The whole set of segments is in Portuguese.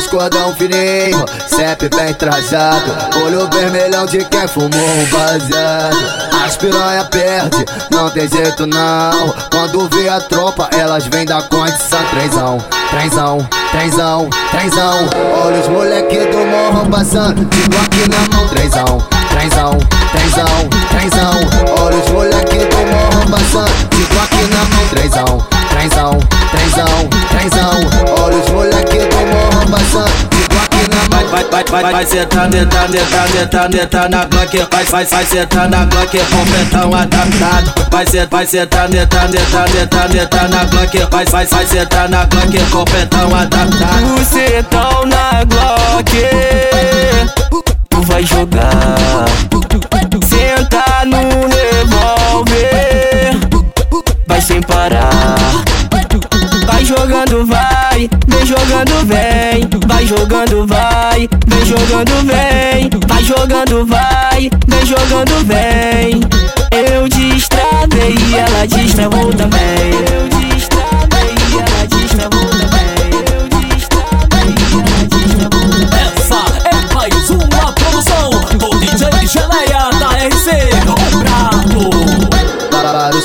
Vários cordão fininho, sempre bem trajado. Olho vermelhão de quem fumou um baseado. As piranha perde, não tem jeito não. Quando vê a tropa, elas vêm da condição. Trenzão, trenzão, trenzão, trenzão. Olha os moleque do morro passando De aqui na mão, trenzão, trenzão, trenzão, trenzão. Olha os moleque do morro passando De aqui na mão, trenzão, trenzão, trenzão, trenzão vai, vai, vai, sentando, sentando, sentando, sentando, sentando na Glock, vai, vai, vai sentando na Glock, completão adaptado. Vai, vai, sentando, sentando, sentando, sentando, sentando na Glock, vai, vai, vai sentando na Glock, completão adaptado. Você tá na Glock, tu vai jogar. Senta no revólver, vai sem parar. Vai jogando, vai, vem jogando, vem. Jogando, vai, vem jogando, vem. Vai jogando, vai, vem jogando, vem. Eu destravei e ela destravou também.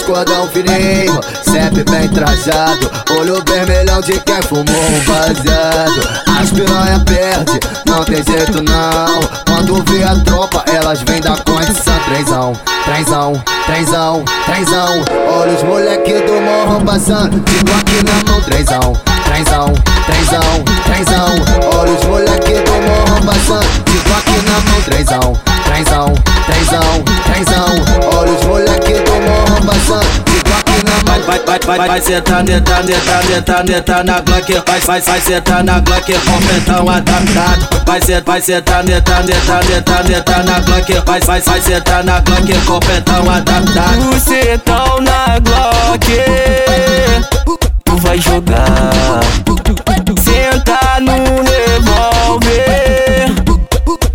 Cordão fininho, sempre bem trajado Olho vermelhão de quem fumou um baseado. As piranha perde, não tem jeito não. Quando vê a tropa, elas vêm da condição. Trenzão, trenzão, trenzão, trenzão. Olha os moleque do morro passando Digo aqui na mão, trenzão, trenzão, trenzão, trenzão. Olha os moleque do morro passando Digo aqui na mão, trenzão, trenzão, trenzão, trenzão Vai, vai, vai, sentando, sentando, sentando, sentando na Glock, vai, vai, vai sentando na Glock, completão adaptado. Vai, vai, vai sentando, sentando, sentando, sentando, sentando na Glock, vai, vai, vai sentando na Glock, completão adaptado. Você tá na Glock, tu vai jogar. Senta no revólver,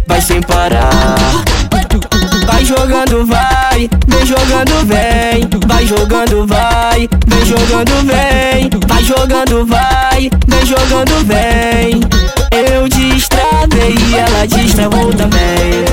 vai sem parar. Vai jogando, vai, vem jogando, vem. Vai jogando, vai, vem jogando, vem. Vai jogando, vai, vem jogando, vem. Eu destravei e ela destravou também.